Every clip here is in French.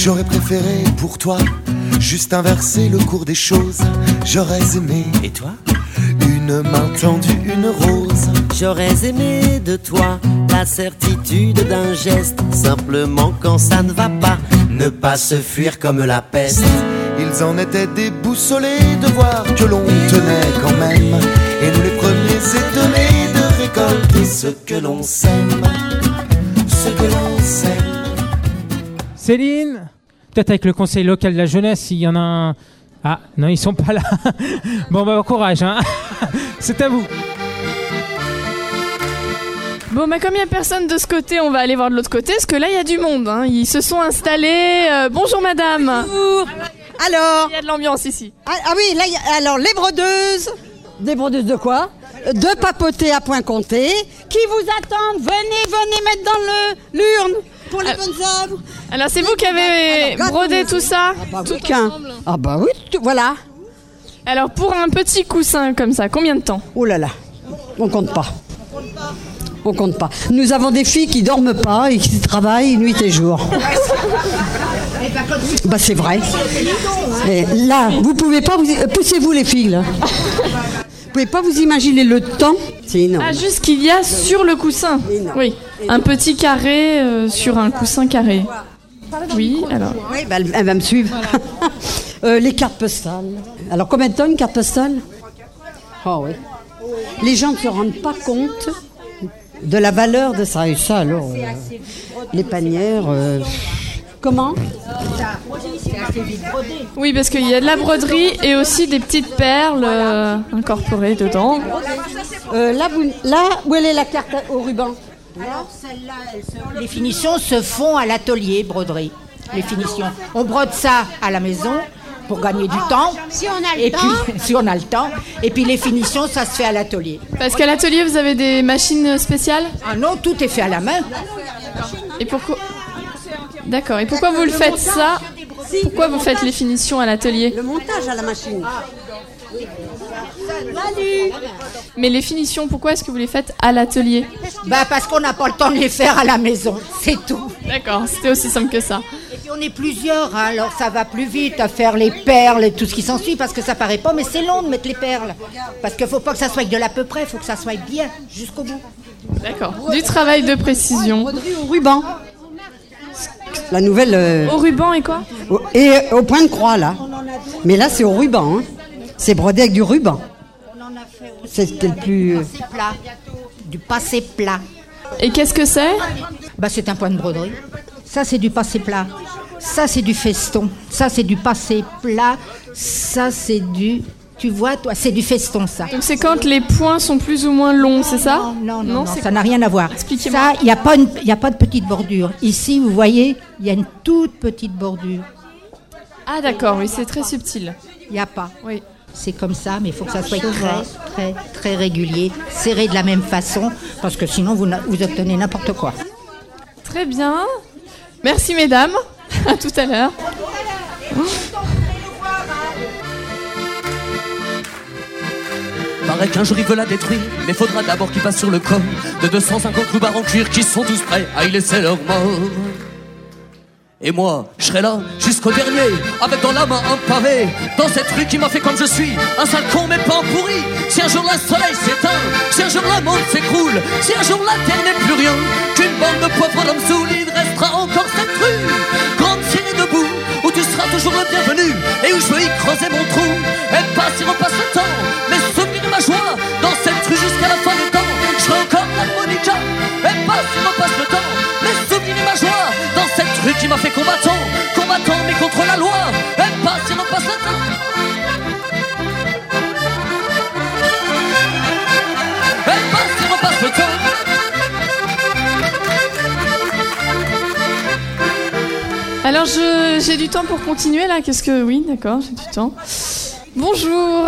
J'aurais préféré pour toi juste inverser le cours des choses. J'aurais aimé. Et toi? Une main tendue, une rose. J'aurais aimé de toi la certitude d'un geste, simplement quand ça ne va pas, ne pas se fuir comme la peste. Ils en étaient déboussolés de voir que l'on tenait quand même. Et nous les premiers étonnés de récolter ce que l'on sème. Ce que l'on sème. Céline Peut-être avec le conseil local de la jeunesse, s'il y en a un. Ah, non, ils sont pas là. bon, bah, courage, hein. C'est à vous. Bon, bah, comme il n'y a personne de ce côté, on va aller voir de l'autre côté, parce que là, il y a du monde. hein. Ils se sont installés. Euh, bonjour, madame. Bonjour. Alors Il y a de l'ambiance ici. ah, ah oui, là, il y a- alors les brodeuses. Des brodeuses de quoi? De papoter à point compté, qui vous attendent. Venez, venez mettre dans le l'urne pour les Ah. bonnes œuvres. Alors, c'est vous qui avez Alors, brodé tout ça Ah bah, qu'un. Ah bah oui, tout- voilà. Alors, pour un petit coussin comme ça, combien de temps Oh là là, on compte pas. On compte pas. Nous avons des filles qui dorment pas et qui travaillent nuit et jour. Bah c'est vrai. Et là, vous pouvez pas vous poussez-vous les filles là. Vous pouvez pas vous imaginer le temps. C'est énorme. Ah, juste qu'il y a sur le coussin. Oui, un petit carré euh, sur un coussin carré. Oui, alors. Oui, bah, elle, elle va me suivre. Euh, les cartes postales. Alors combien de temps une carte postale Oh oui. Les gens ne se rendent pas compte de la valeur de ça. Et ça alors, euh, les panières. Comment? Oui, parce qu'il y a de la broderie et aussi des petites perles euh, incorporées dedans. Euh, là, vous- là, où elle est la carte au ruban? Alors celle-là, elle se- les finitions se font à l'atelier broderie. Les finitions. On brode ça à la maison pour gagner du temps. Si on a le Et temps. puis, si on a le temps. Et puis les finitions, ça se fait à l'atelier. Parce qu'à l'atelier, vous avez des machines spéciales? Ah non, tout est fait à la main. Et pourquoi D'accord. Et pourquoi vous le faites ça? Pourquoi vous faites les finitions à l'atelier? Le montage à la machine. Mais les finitions, pourquoi est-ce que vous les faites à l'atelier Bah parce qu'on n'a pas le temps de les faire à la maison, c'est tout. D'accord, c'était aussi simple que ça. Et puis on est plusieurs, hein, alors ça va plus vite à faire les perles et tout ce qui s'ensuit parce que ça paraît pas, mais c'est long de mettre les perles. Parce qu'il faut pas que ça soit avec de l'à peu près, il faut que ça soit bien jusqu'au bout. D'accord. Du travail de précision. Broderie au ruban. La nouvelle. euh, Au ruban et quoi? au- et au point de croix là. Mais là, c'est au ruban. hein. C'est brodé avec du ruban. C'est le plus. euh, du passé plat. Et qu'est-ce que c'est? Bah, c'est un point de broderie. Ça, c'est du passé plat. Ça, c'est du feston. Ça, c'est du passé plat. Ça, c'est du. Tu vois, toi, c'est du feston, ça. Donc c'est quand les points sont plus ou moins longs, c'est ça? Non, non, non, c'est ça n'a rien à voir. Expliquez-moi. Ça, il n'y a, pas une- y a pas de petite bordure. Ici, vous voyez, il y a une toute petite bordure. Ah d'accord, oui, c'est très subtil. Il n'y a pas. Oui. C'est comme ça, mais il faut que ça soit très, très, très régulier, serré de la même façon, parce que sinon, vous, vous obtenez n'importe quoi. Très bien. Merci mesdames. À tout à l'heure. Paraît qu'un jour il veut la détruire, mais faudra d'abord qu'il passe sur le corps de 250 cloubards en cuir qui sont tous prêts à y laisser leur mort. Et moi, je serai là jusqu'au dernier, avec dans la main un pavé, dans cette rue qui m'a fait comme je suis, un sale con mais pas pourri. Si un jour le soleil s'éteint, si un jour le monde s'écroule, si un jour la terre n'est plus rien, qu'une bande de pauvres hommes saouls, il restera encore cette rue, grande signe debout, où tu seras toujours le bienvenu, et où je veux y creuser mon trou, et passe et repasse le temps, mes Alors je- j'ai du temps pour continuer là. Qu'est-ce que oui, d'accord, j'ai du temps. Bonjour.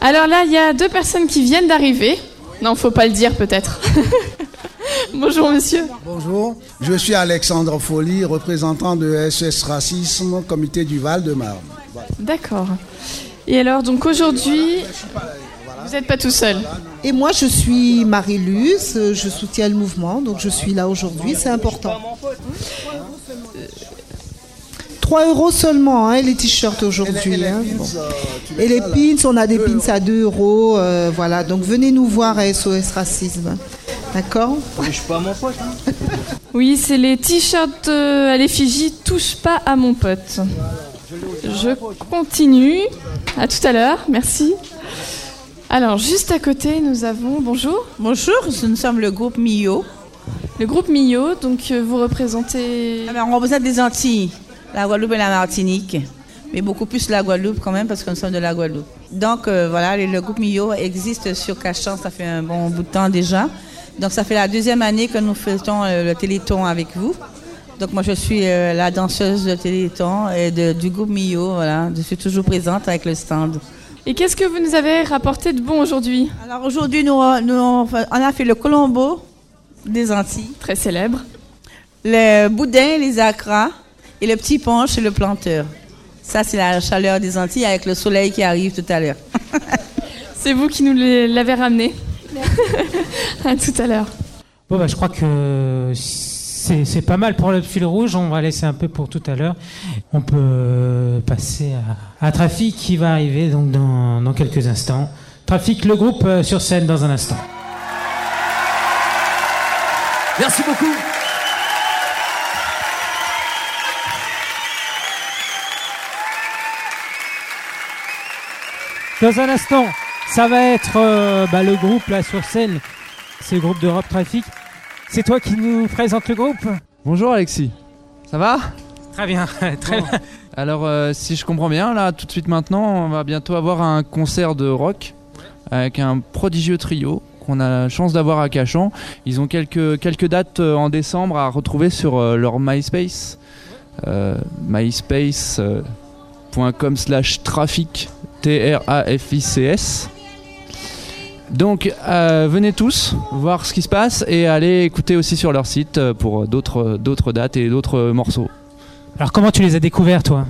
Alors là, il y a deux personnes qui viennent d'arriver. Non, faut pas le dire peut-être. Bonjour monsieur. Bonjour, je suis Alexandre Folly, représentant de SS Racisme, comité du Val-de-Marne. D'accord. Et alors donc aujourd'hui, vous n'êtes pas tout seul. Et moi, je suis Marie-Luce, euh, je soutiens le mouvement, donc je suis là aujourd'hui, c'est important. 3 euros seulement, hein, les t-shirts aujourd'hui. Et les- et les hein. pins, Bon. euh, les Et les pins, on a des pins à 2 euros. euh, voilà, donc venez nous voir à SOS Racisme. D'accord Touche pas à mon pote. hein. Oui, c'est les t-shirts euh, à l'effigie Touche pas à mon pote. Je continue. À tout à l'heure, merci. Alors, juste à côté, nous avons. Bonjour. Bonjour, nous sommes le groupe Mio. Le groupe Mio, donc vous représentez. Alors, on représente des Antilles, la Guadeloupe et la Martinique. Mais beaucoup plus la Guadeloupe quand même, parce que nous sommes de la Guadeloupe. Donc, euh, voilà, le, le groupe Mio existe sur Cachan, ça fait un bon bout de temps déjà. Donc, ça fait la deuxième année que nous faisons euh, le Téléthon avec vous. Donc, moi, je suis euh, la danseuse de Téléthon et de- du groupe Mio. Voilà, je suis toujours présente avec le stand. Et qu'est-ce que vous nous avez rapporté de bon aujourd'hui? Alors, aujourd'hui, nous, nous, on a fait le Colombo des Antilles. Très célèbre. Le boudin, les acras et le petit punch et le planteur. Ça, c'est la chaleur des Antilles avec le soleil qui arrive tout à l'heure. C'est vous qui nous l'avez ramené. à tout à l'heure. Bon, bah, je crois que c'est c'est pas mal pour le fil rouge. On va laisser un peu pour tout à l'heure. On peut euh, passer à, à Trafic qui va arriver donc dans, dans quelques instants. Trafic, le groupe euh, sur scène dans un instant. Merci beaucoup. Dans un instant, ça va être euh, bah, le groupe là sur scène. C'est le groupe d'Europe Trafic. C'est toi qui nous présente le groupe? Bonjour Alexis, ça va? Très bien, très bien. Alors euh, si je comprends bien, là tout de suite maintenant, on va bientôt avoir un concert de rock avec un prodigieux trio qu'on a la chance d'avoir à Cachan. Ils ont quelques, quelques dates euh, en décembre à retrouver sur euh, leur MySpace. Euh, myspace.com slash trafic T-R-A-F-I-C-S. Donc euh, venez tous voir ce qui se passe et allez écouter aussi sur leur site euh, pour d'autres d'autres dates et d'autres morceaux. Alors comment tu les as découverts toi?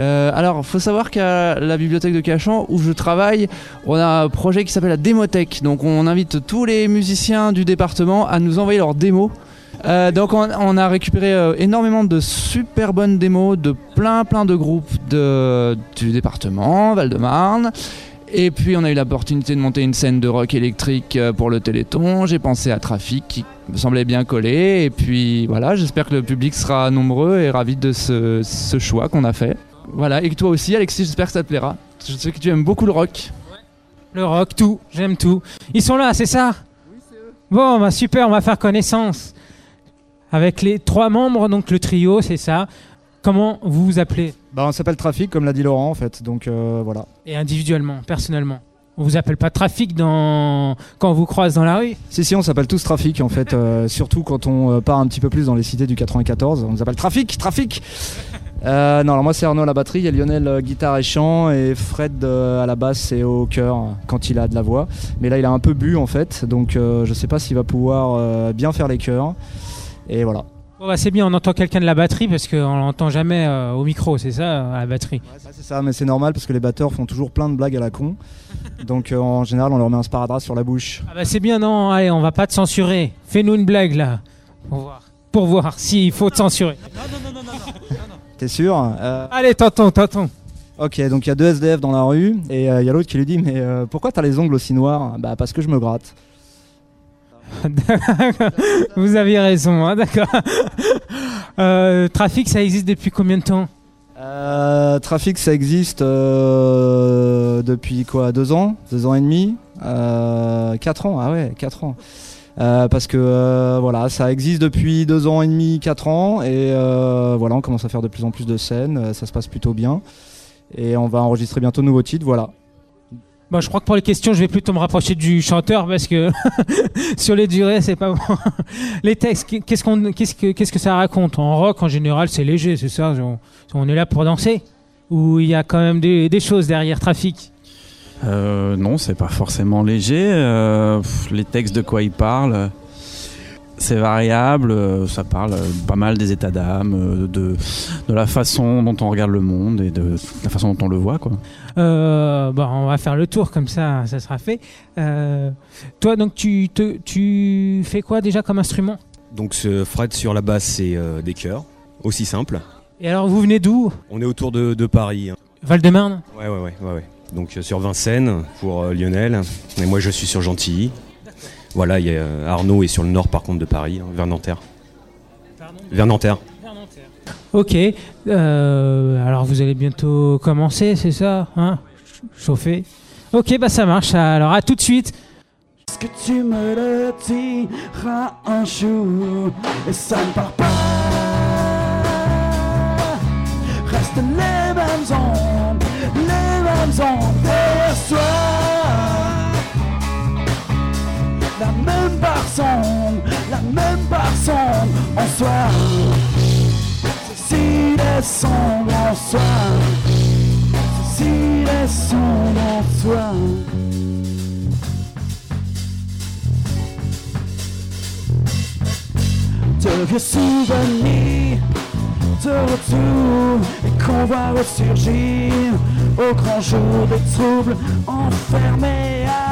Euh, alors, faut savoir qu'à la bibliothèque de Cachan, où je travaille, on a un projet qui s'appelle la Démothèque. Donc, on invite tous les musiciens du département à nous envoyer leurs démos. Euh, donc, on, on a récupéré euh, énormément de super bonnes démos de plein, plein de groupes de, du département, Val-de-Marne. Et puis, on a eu l'opportunité de monter une scène de rock électrique euh, pour le Téléthon. J'ai pensé à Trafic qui me semblait bien collé. Et puis, voilà, j'espère que le public sera nombreux et ravi de ce, ce choix qu'on a fait. Voilà, et que toi aussi, Alexis, j'espère que ça te plaira. Je sais que tu aimes beaucoup le rock. Le rock, tout, j'aime tout. Ils sont là, c'est ça? Oui, c'est eux. Bon, bah super, on va faire connaissance. Avec les trois membres, donc le trio, c'est ça. Comment vous vous appelez? Bah, on s'appelle Trafic, comme l'a dit Laurent, en fait. Donc euh, voilà. Et individuellement, personnellement? On vous appelle pas trafic dans... quand on vous croise dans la rue? Si, si, on s'appelle tous Trafic, en fait. euh, surtout quand on euh, part un petit peu plus dans les cités du 94. On nous appelle Trafic, Trafic Euh, Non, alors moi, c'est Arnaud à la batterie. Il y a Lionel, euh, guitare et chant. Et Fred à la basse et au chœur euh, quand il a de la voix. Mais là, il a un peu bu, en fait. Donc je sais pas s'il va pouvoir bien faire les chœurs. Et voilà. Bon, bah, c'est bien, on entend quelqu'un de la batterie parce qu'on l'entend jamais euh, au micro, c'est ça, à la batterie C'est ça, mais c'est normal parce que les batteurs font toujours plein de blagues à la con. Donc euh, en général, on leur met un sparadrap sur la bouche. Ah bah c'est bien, non, allez, on va pas te censurer. Fais-nous une blague là, pour voir, pour voir s'il faut te censurer. T'es sûr Euh, Allez, tentons, tentons. Ok, donc il y a deux SDF dans la rue et euh, il y a l'autre qui lui dit Mais euh, pourquoi t'as les ongles aussi noirs? Bah parce que je me gratte. Vous aviez raison, hein, d'accord. Euh, trafic, ça existe depuis combien de temps? Euh, Trafic, ça existe euh, depuis quoi? Deux ans? Deux ans et demi? Euh, Quatre ans? Ah ouais, quatre ans. Parce que voilà, ça existe depuis deux ans et demi, quatre ans, et voilà, on commence à faire de plus en plus de scènes, ça se passe plutôt bien, et on va enregistrer bientôt de nouveaux titres, voilà. Bon, je crois que pour les questions, je vais plutôt me rapprocher du chanteur parce que sur les durées, c'est pas bon. les textes, qu'est-ce qu'on, qu'est-ce que, qu'est-ce que ça raconte? En rock, en général, c'est léger, c'est ça. On, est là pour danser? Ou il y a quand même des, choses derrière Trafic? Euh, non, c'est pas forcément léger. Euh, les textes de quoi ils parlent, c'est variable. euh, Ça parle euh, pas mal des états d'âme, euh, de, de la façon dont on regarde le monde et de la façon dont on le voit, quoi. Euh, bon, on va faire le tour comme ça, ça sera fait. Euh, toi, donc, tu, te, tu fais quoi déjà comme instrument? Donc ce Fred sur la basse c'est euh, des chœurs, aussi simple. Et alors, vous venez d'où? On est autour de, de Paris. hein. Val-de-Marne? Ouais, ouais, ouais, ouais, ouais. Donc sur Vincennes pour euh, Lionel. Et moi, je suis sur Gentilly. Voilà, il y a, euh, Arnaud est sur le nord, par contre, de Paris, hein, vers Nanterre. Vers Nanterre. Ok. euh, alors, vous allez bientôt commencer, c'est ça hein? Ch- Chauffer Ok, bah ça marche. Alors, à tout de suite. Est-ce que tu me le diras un jour? Et ça ne part pas Restent les mêmes ondes Les mêmes ondes derrière soi La même sombre La même sombre en soi Ceci est sombre en soi Ceci est sombre en soi de vieux souvenirs de retour et qu'on voit ressurgir au grand jour des troubles enfermés à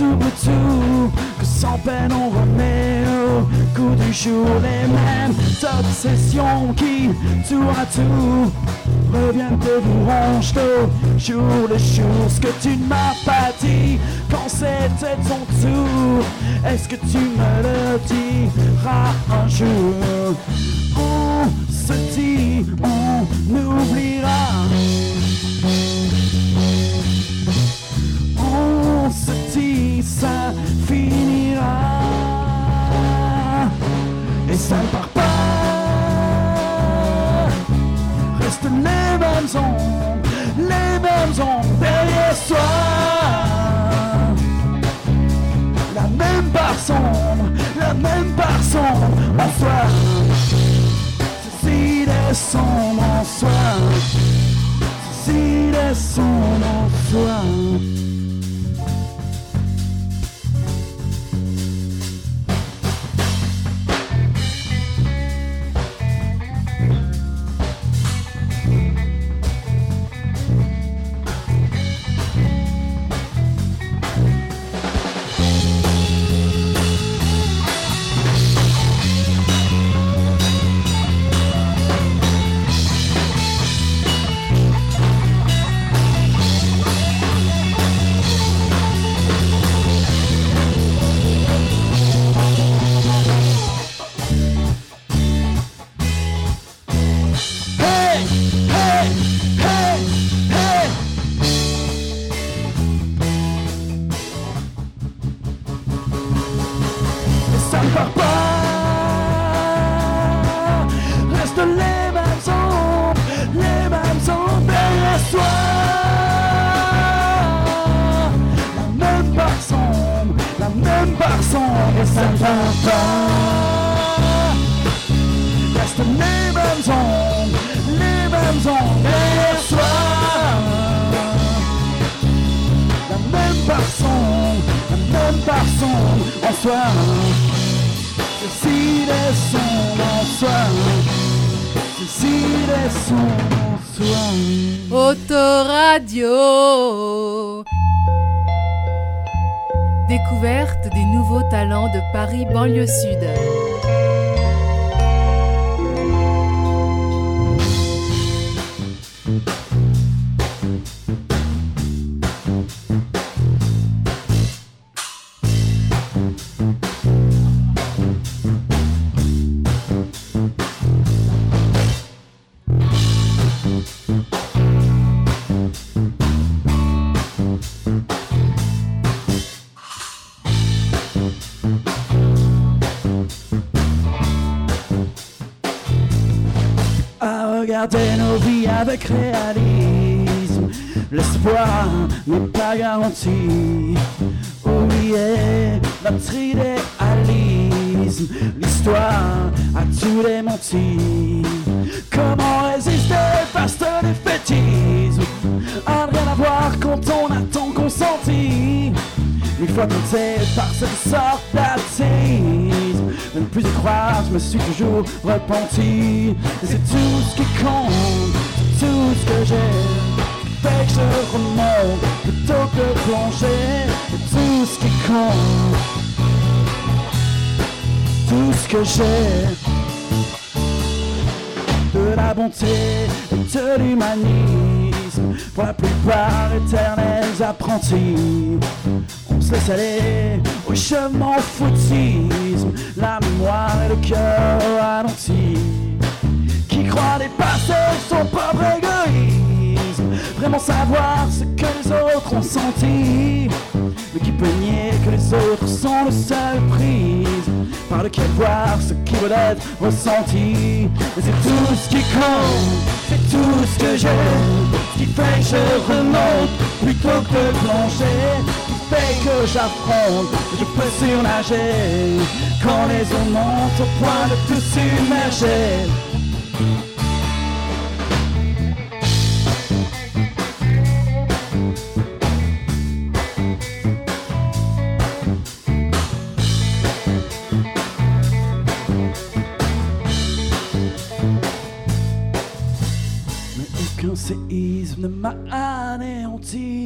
double tour que sans peine on remet au goût du jour les mêmes obsessions qui tour à tour reviennent et vous rongent jour le jour ce que tu ne m'as pas dit. Quand c'était ton tour est-ce que tu me le diras un jour? On se dit on oubliera. Se dit ça finira. Et ça ne part pas. Restent les mêmes ondes les mêmes ondes derrière soi. La même barre sombre la même barre sombre en soi. Ceci sombre en soi. Ceci sombre en soi Et. Restent les mêmes ombres, les mêmes ombres derrière soi. La même sombre, la même sombre en soi. Ceci est sombre en soi. Ceci est sombre en soi. Autoradio Découverte des nouveaux talents de Paris banlieue sud. À regarder nos vies avec réalisme. L'espoir n'est pas garanti. Oubliez notre idéalisme. L'histoire a tout démenti. Comment résister face au défaitisme ne rien avoir quand on a tant consenti. Fois tenté par cette sorte d'athéisme De ne plus y croire, je me suis toujours repenti. Et c'est tout ce qui compte, c'est tout ce que j'ai. Fait que je remonte plutôt que plonger Et tout ce qui compte Tout ce que j'ai. De la bonté et de l'humanisme, pour la plupart éternels apprentis. Laisse aller au chemin foutisme, la mémoire et le cœur ralenti. Qui croit dépasser son propre égoïsme, vraiment savoir ce que les autres ont senti. Mais qui peut nier que les autres sont le seul prisme par lequel voir ce qui veut être ressenti. Et c'est tout ce qui compte, c'est tout ce que j'aime, qui fait que je remonte plutôt que de plonger, qui fait que j'affronte, je peux surnager quand les eaux montent au point de tout submerger. Mais aucun séisme ne m'a anéanti.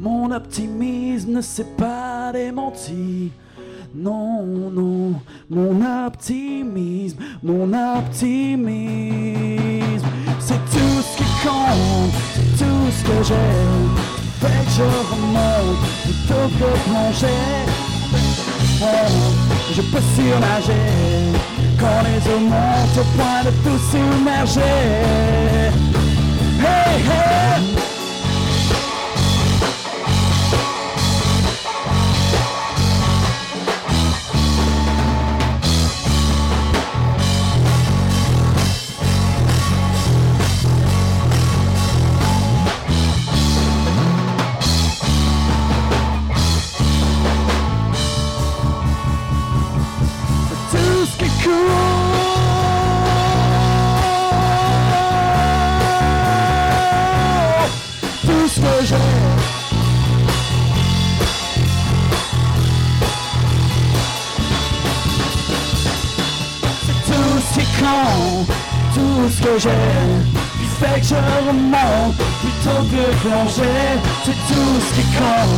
Mon optimisme ne s'est pas démenti. Non, non, mon optimisme, mon optimisme, c'est tout ce qui compte, c'est tout ce que j'aime. Fait que je remonte plutôt que plonger. Oh, je peux surnager quand les eaux montent au point de tout submerger. Hey, hey! J'ai. Qui fait que je remonte plutôt que plonger. C'est tout ce qui compte,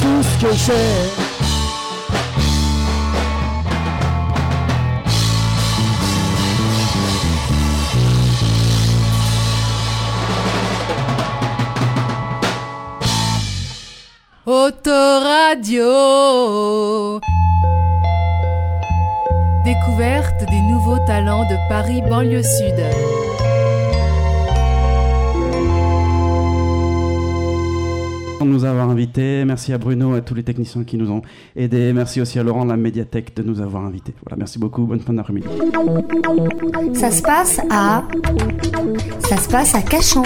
tout ce que j'ai. Autoradio. Découverte des nouveaux talents de Paris banlieue sud. de nous avoir invités. Merci à Bruno et à tous les techniciens qui nous ont aidés. Merci aussi à Laurent de la médiathèque de nous avoir invités. Voilà, merci beaucoup. Bonne fin d'après-midi. Ça se passe à. Ça se passe à Cachan.